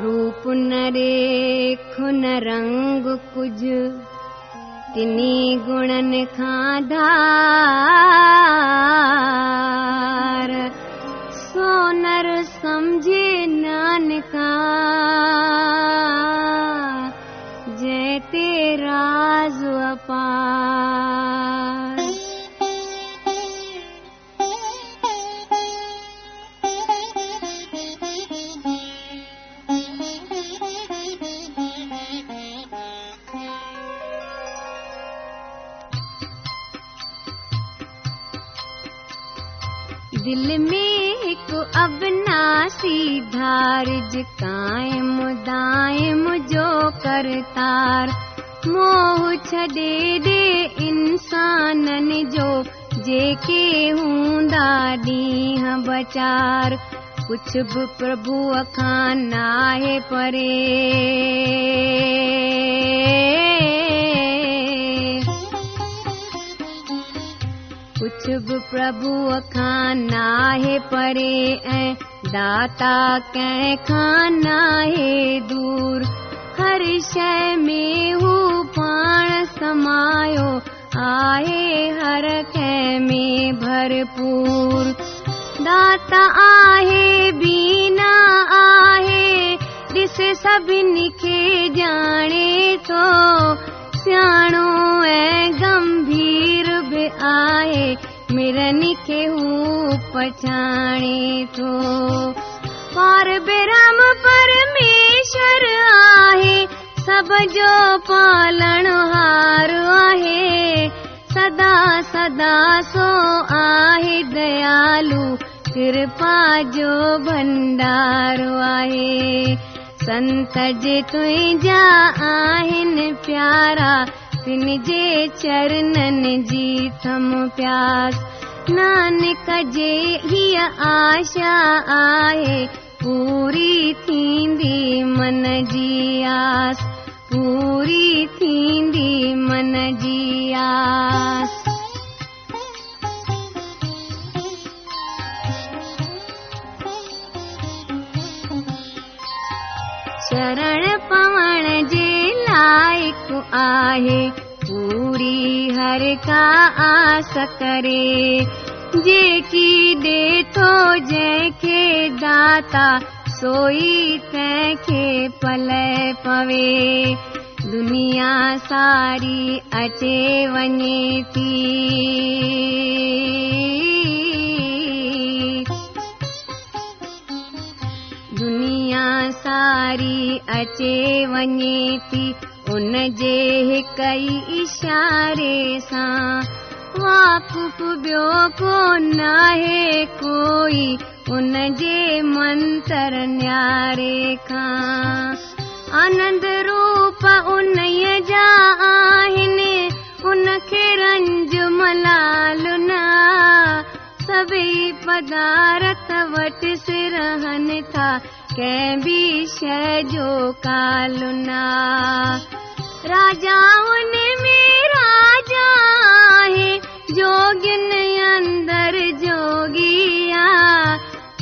रूप न रेख न रंग कुझ तिनी गुणनि खां धार सोनर सम्झे नानका जय ते राज अपार ڏي انسانن جو جيڪي هوندا ڏينهن بچار. ڪجهه به پرڀوءَ کان پري. ڪجهه به پرڀوءَ کان پري داتا ڪنهن کان دور هر شيءِ ۾ هو پاڻ سمايو آهي هر ڪنهن ۾ ڀرپور. داتا آهي بينا آهي ڏس سڀني کي ڄاڻي ٿو سياڻو ۽ گنڀير به آهي هو پڇاڻي ٿو پار برم پرميشور آهي. سڀ جو پالڻ هار آهي سدا سدا سو آهي. ديال ڪرپا جو ڀنڊارو آهي. سنت جي تنهنجا آهن پيارا تن جي چرڻن جي ٿم پياس نانڪ جي هيءَ آشا آهي پوري ٿيندي من جي آس پوري ٿيندي من جي آس. شرڻ پوڻ جي لائق آهي पूरी हर का आस करे। जेकी ॾे थो जंहिंखे दाता सोई तंहिंखे पल पवे। दुनिया सारी अचे वञे थी दुनिया सारी अचे वञे थी اشاري سان. واقف ٻيو ڪونه آهي ڪوئي ان جي منتر نياري کان. آنند روپ ان جا آهن ان کي رنج ملال نه. سڀئي پدارٿ وٽ سرهن ٿا ڪنهن به شيءِ جو ڪال राजा उन में राजा आहे जोगिन अंदर जोगिया।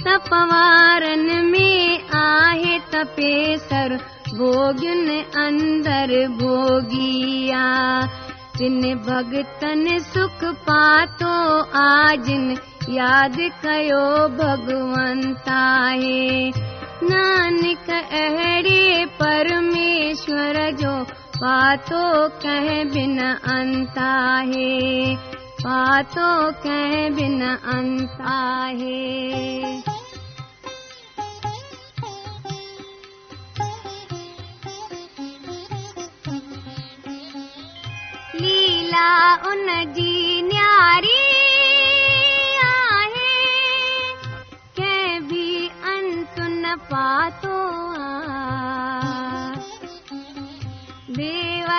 तपवारनि में आहे तपेसर भोगियुन अंदर भोगिया। जिन भगतन सुख पातो आजिन यादि कयो भगवंत आहे। नानक अहिड़े परमेश्वर जो पातो कंहिं बिन अंत आहे पातो कंहिं बिन अंत आहे लीला उन जी न्यारी आहे कंहिं बि अंत न पातो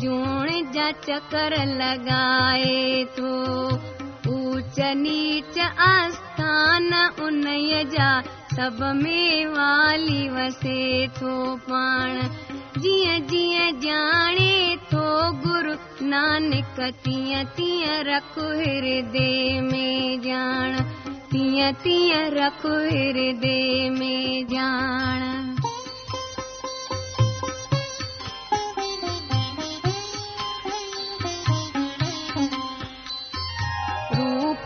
چڪر لڳائي ٿو نيچ آسٿان اني جا سڀ ۾ والي وسي ٿو پاڻ. جيئن جيئن ڄاڻي ٿو گرو نانڪ تيئن تيئن رک هردي ۾ ڄاڻ تيئن تيئن رک هردي ۾ ڄاڻ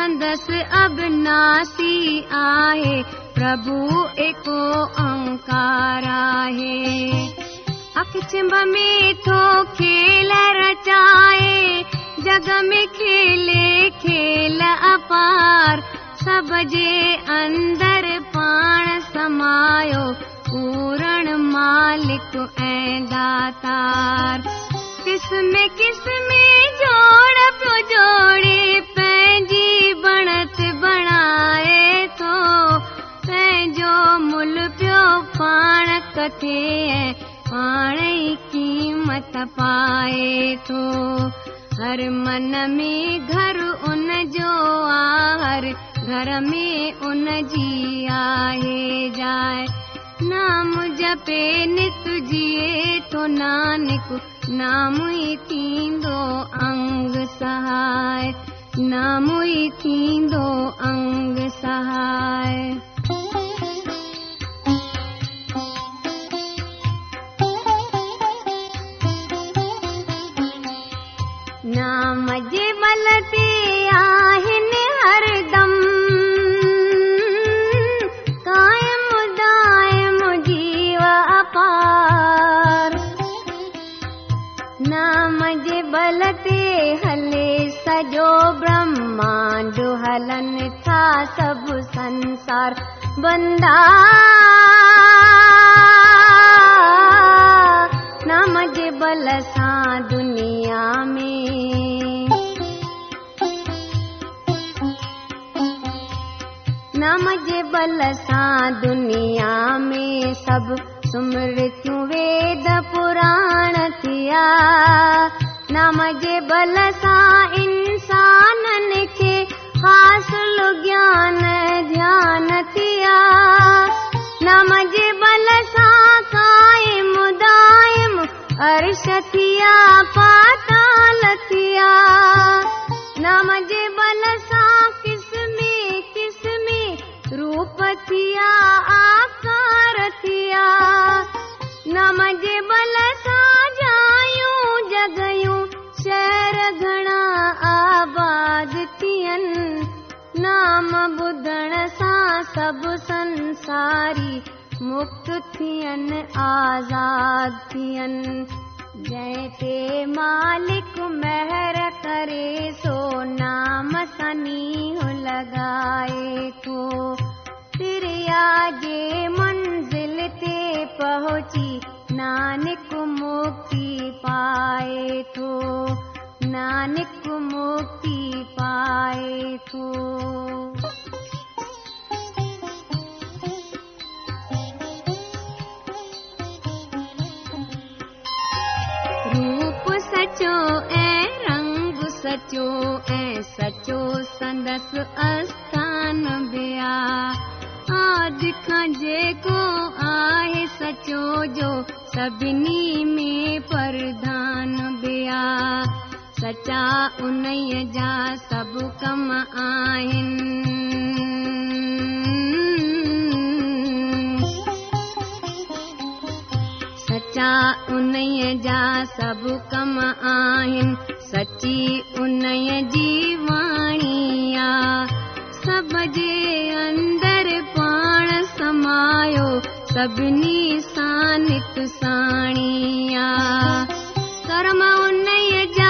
سندس ابناسي آهي پرڀو ايڪو انڪار آهي. اکچمب ۾ ٿو کيل رچائي جڳ ۾ کيلي کيل اپار. سڀ جي اندر پاڻ سمايو پورڻ مالڪ ۽ داتار. قسم قسم جوڙ پيو جوڙي پنهنجي بڻت بڻائي ٿو. پنهنجو مل پيو پاڻ ۽ پاڻ ئي قيمت پائي ٿو. هر من ۾ گهر ان جو هر گهر ۾ ان جي آهي جائي نام جپي نت جئي ٿو نانڪ نام ئي ٿيندو انگ سهاءِ نام ئي ٿيندو انگ نام جي بل تي آهن هردم اپار نام جي بل تي هلي हलनि था सभु संसार बंदा। नाम जे बल सां दुनिया में। नाम जे बल सां दुनिया में सभु सुमृतियूं वेद पुराण थिया नाम जे बल सां ज्ञान ध्यान ज्ञान नमजे बल सा कायमुदाय अर्शिया पतालिया नमजे बल सा किमी किया ॿुधण सां सभु संसारी मुक्त थियनि आज़ाद थियनि। जंहिं ते मालिक महर करे सो नाम सनी लॻाए थो तिरिया जे मंज़िल ते पहुची नानक मुक्ति पाए थो نانڪ مڪتي پائي ٿو. روپ سچو ۽ رنگ سچو ۽ سچو سندس آسٿان ٻيا آدي کان جيڪو آهي سچو جو سڀني ۾ پرڌان ٻيا سچا انهيءَ جا سڀ ڪم آهن. سچا انهيءَ جا سڀ ڪم آهن. سچي انهيءَ جي واڻي آ سڀ جي اندر پاڻ سما آيو سڀني سان نت ساڻي ڪرم ان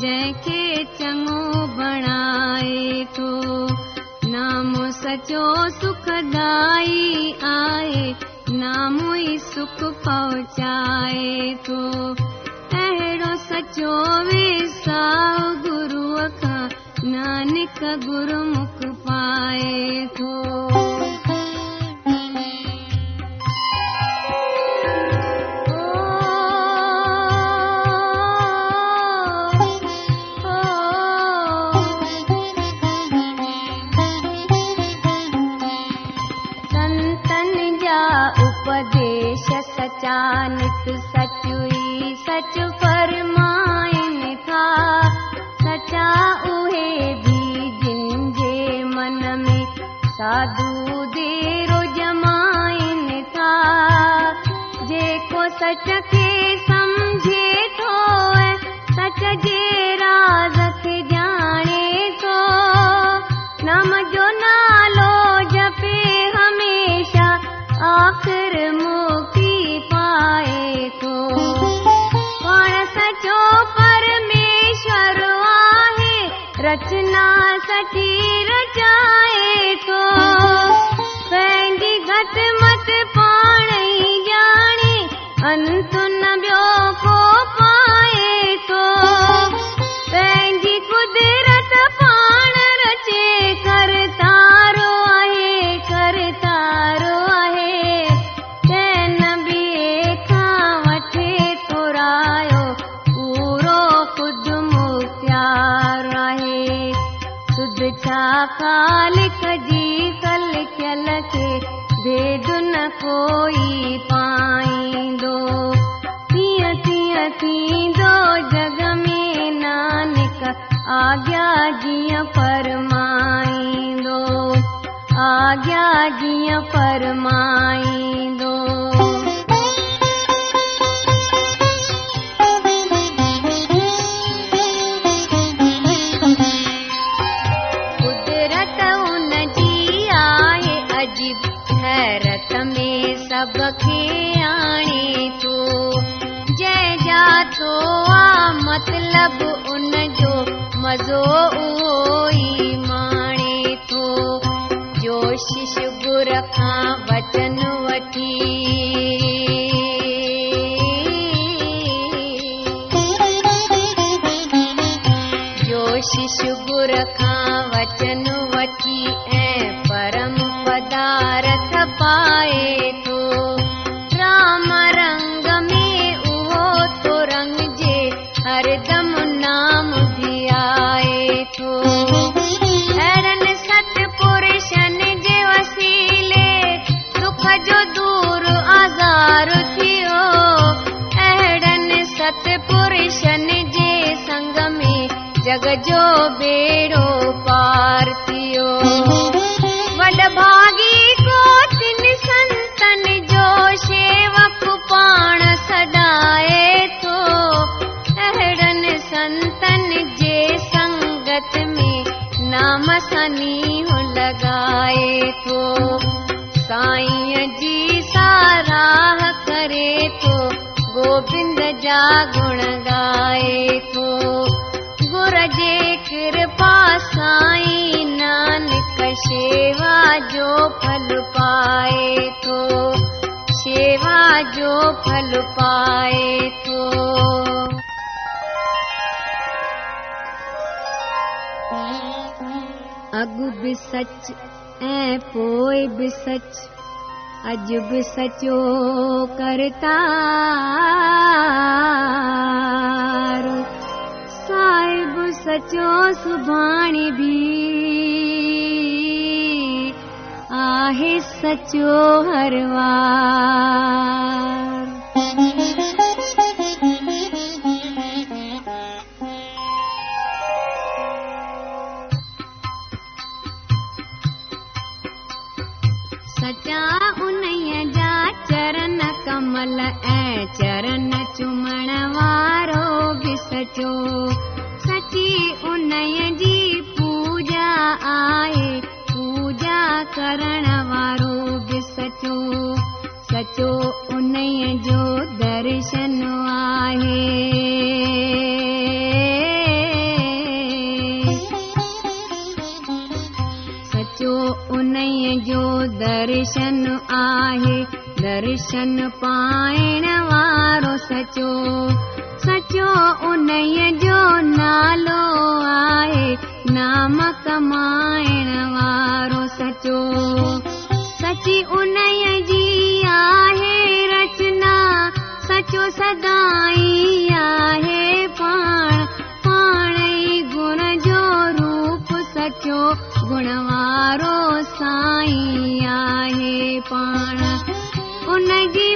جنهن کي چڱو بڻائي ٿو. نام سچو سکدائي آهي نامو ئي سک پهچائي ٿو. اهڙو سچو ويساهه گروءَ کان نانڪ گرمک پائي ٿو नित सचुई सच फरमाइनि था। सचा उहे बि जिन जे मन में साधू देरो जमाइनि था। जेको सच थो ऐं सच जे रचना सखी रचा कोई पाईंदो तीअं तीअं थींदो जग में नानक आज्ञा फरमाईंदो आज्ञा जीअं फरमाईंदो शिशु गुर खां वचन वठी ऐं परम पदार्थ पाए جو ٻيڙو پار ٿيو وڏ ڀاگي تن سنتن جو شيوڪ پاڻ سڏائي ٿو. اهڙن سنتن جي سنگت ۾ نام سني لڳائي ٿو. سائين جي ساراهه ڪري ٿو. گوبند جا گڻ جو ڦل پائي ٿو شيوا جو ڦل پائي ٿو اڳ به سچ ۽ پوءِ به سچ اڄ به سچو ڪرتا. صاحب سچو سڀاڻي به آهي سچو هر وار. سچا ان جا چرن ڪمل ۽ چرڻ چمڻ وارو به سچو سچي ان جي پوڄا آهي ڪرڻ وارو به سچو. سچو ان جو درشن آهي. سچو ان جو درشن آهي. درشن پائڻ وارو سچو. سچو ان جو نالو آهي. نام ڪمائڻ وارو सचो। सची उन जी आहे रचना। सचो सदाई आहे पाण। पाण ई गुण जो रूप सचो। गुण वारो साईं आहे पाण। उन जी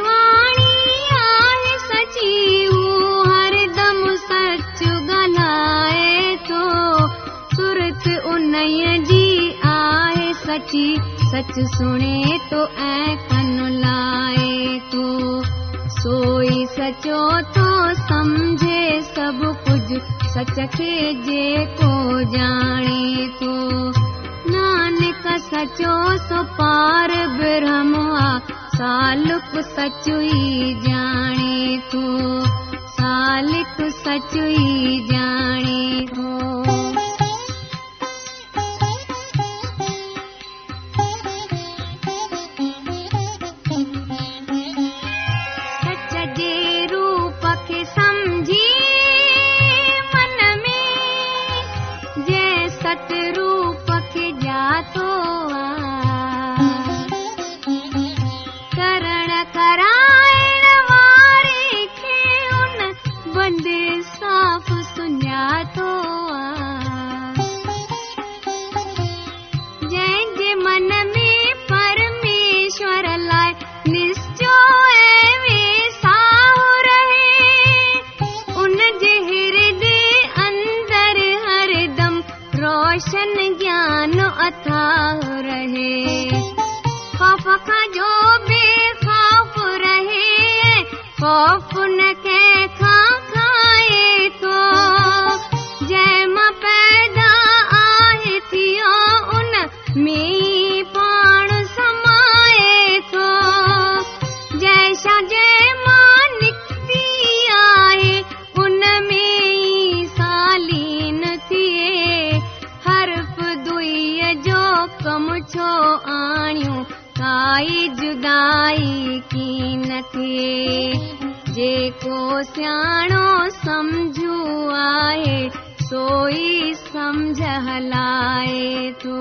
سچي سڻي ٿو ۽ ڪن لاءِ ٿو سوئي سچو ٿو سمجهي سڀ ڪجهه سچ کي جيڪو ڄاڻي ٿو نانڪ سچو سو پار برهم آهي سالڪ سچ ئي ڄاڻي ٿو سالڪ سچ ئي ڄاڻي ٿو ڪائي جدائي ڪه نه ٿئي جيڪو سياڻو سمجهو آهي سوئي سمجهه هلائي ٿو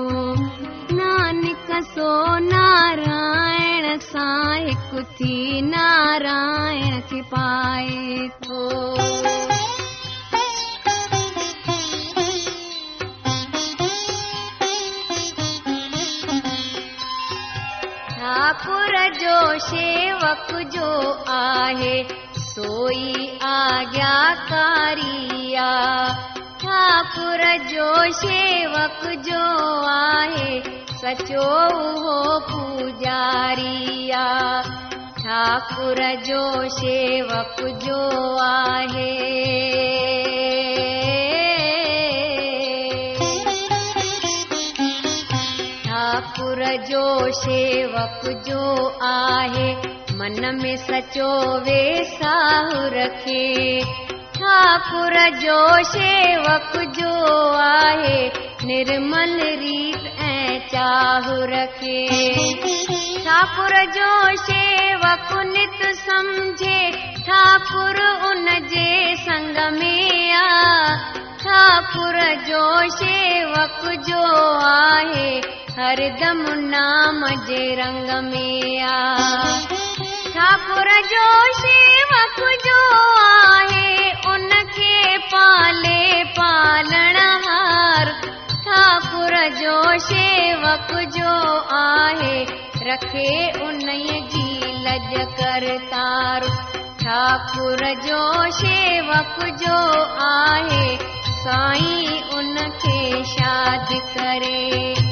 نانڪ سو نارائڻ سان ٺاڪر جو شيوڪ جو آهي سوئي آجڃاڪاريا. ٺاڪر جو شيوڪ جو آهي سچو اهو پوجاريا. ٺاڪر جو شيوڪ جو آهي جو شيوڪ جو آهي من ۾ سچو رکي. ٺاڪر جو شيوڪ جو آهي نرمل ريت ۽ چاهه رکي. ٺاڪر جو شيوڪ نت سمجهي ٺاڪر ان جي سنگ ۾ آ. ٺاڪر جو شيوڪ جو آهي हरदम नाम जे रंग में आ ठाकुर जो शेवक जो आहे उनखे पाले पालण हार। ठाकुर जो शेवक जो आहे रखे उन जी लज कर तार। ठाकुर जो शेवक जो आहे साईं उनखे शाद करे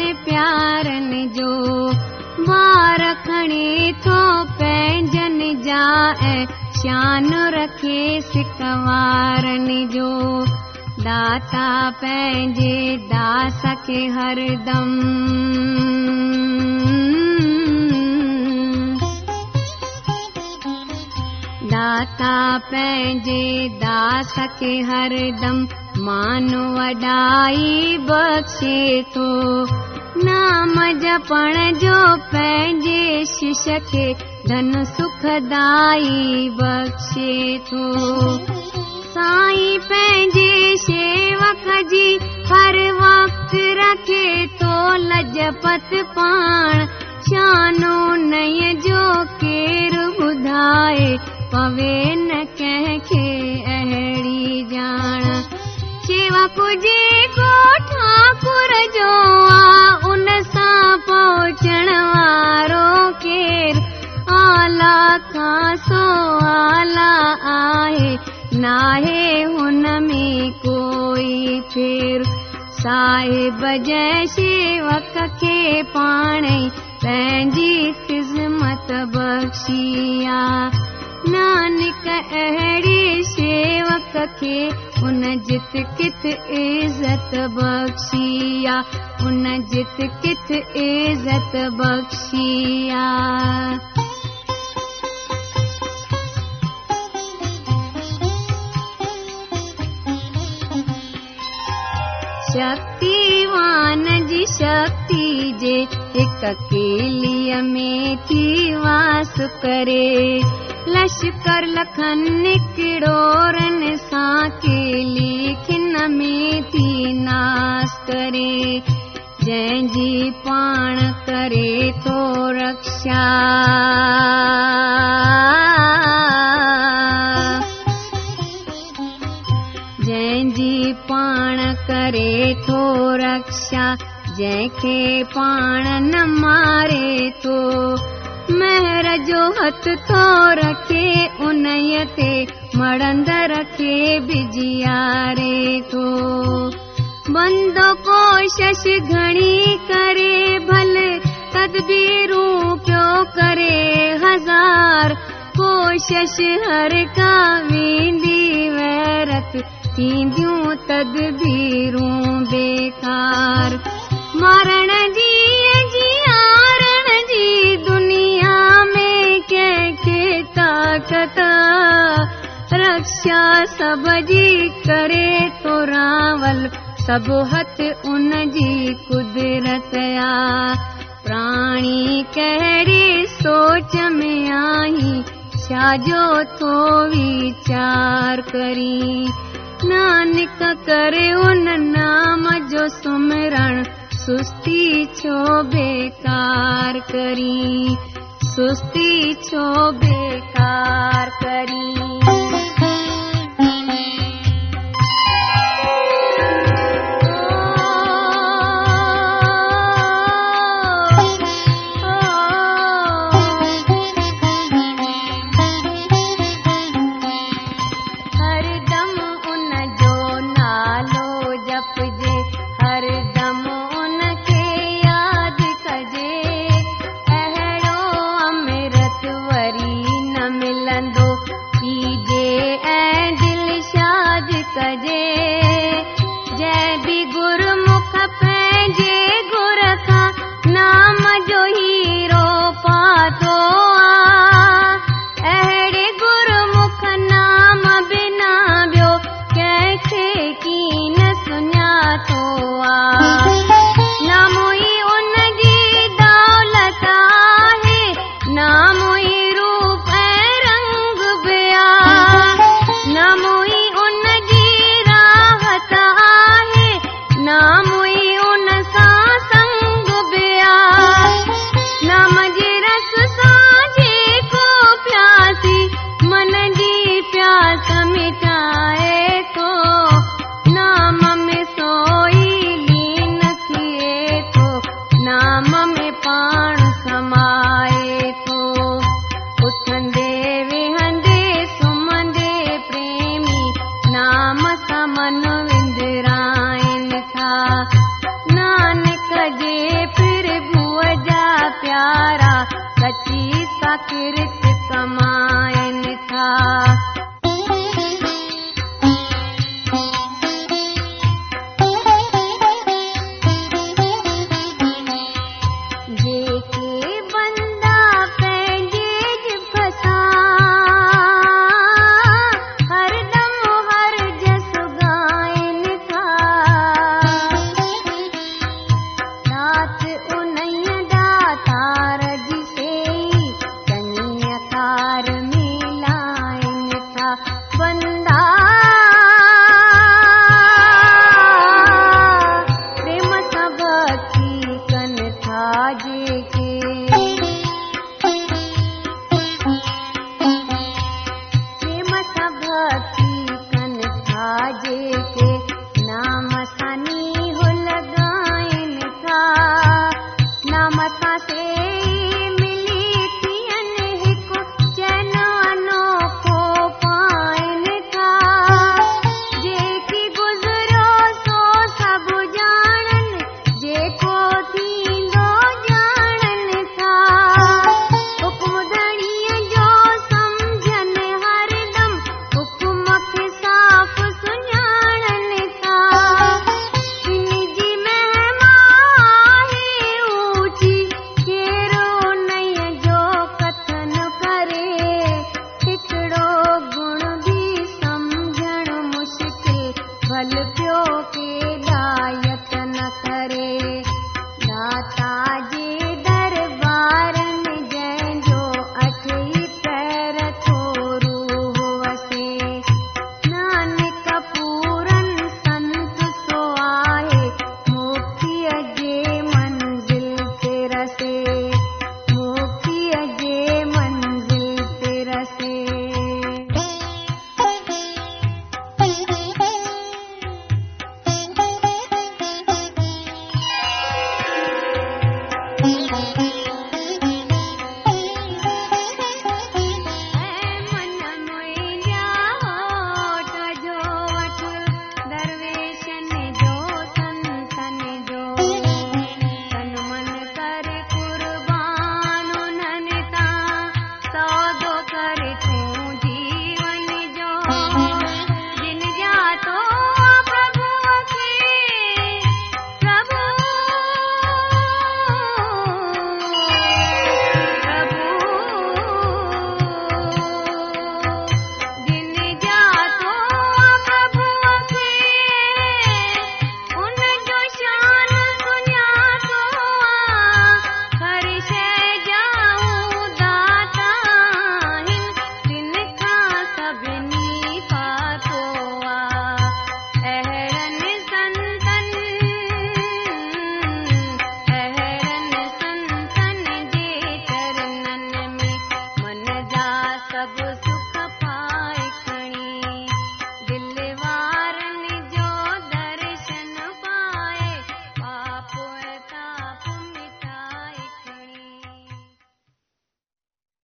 رکي سڪوارن جو داتا پنهنجي داس کي هردم داتا پنهنجي داس کي هردم مان وڏائي بخشي ٿو. نام جپڻ جو پنهنجي شش کي ڌن سکدائي بخشي ٿو سائين پنهنجي شيوڪ جي هر وقت رکي ٿو لجپت پاڻ. شانو ني جو ڪير ٻڌائي پوي نه ڪنهن کي اهڙي ڄاڻ. جو ان سان پهچڻ وارو ڪير اعليٰ کان سو اعليٰ آهي ناهي هن ۾ ڪوئي ڦير. صاحب جئي شيوڪ کي پاڻ پنهنجي خزمت بخشيا. نانڪ اهڙي شيوڪ کي ان جت ڪٿ عزت بخشيا. ان جت ڪٿ عزت بخشيا शक्तिवान जी शक्ति जे हिकु केलीअ में थी वास करे। लश्कर लखन किड़ोरनि सां केली खिन में थी नास करे। जंहिंजी पाण करे थो रक्षा جنهن کي پاڻ نه ماري ٿو مهر جو هٿ ٿو رکي ان تي مڙند رکي بجياري ٿو بندو ڪوشش گهڻي ڪري ڀل تدبيرون پيو ڪري هزار ڪوشش هر ڪا ويندي ويرت ٿينديون تدبيرون بيڪار مرڻ جي جيارڻ جي دنيا ۾ ڪنهن کي طاقت؟ رڪشا سڀ جي ڪري ٿو راول سڀ هٿ ان جي قدرت آ. پراڻي ڪهڙي سوچ ۾ آئي ڇا جو ٿو ويچار ڪري. نانڪ ڪري ان نام جو سمرڻ सुस्ती छो बेकार करी सुस्ती छो बेकार करी जय बि गुरुमुख पंहिंजे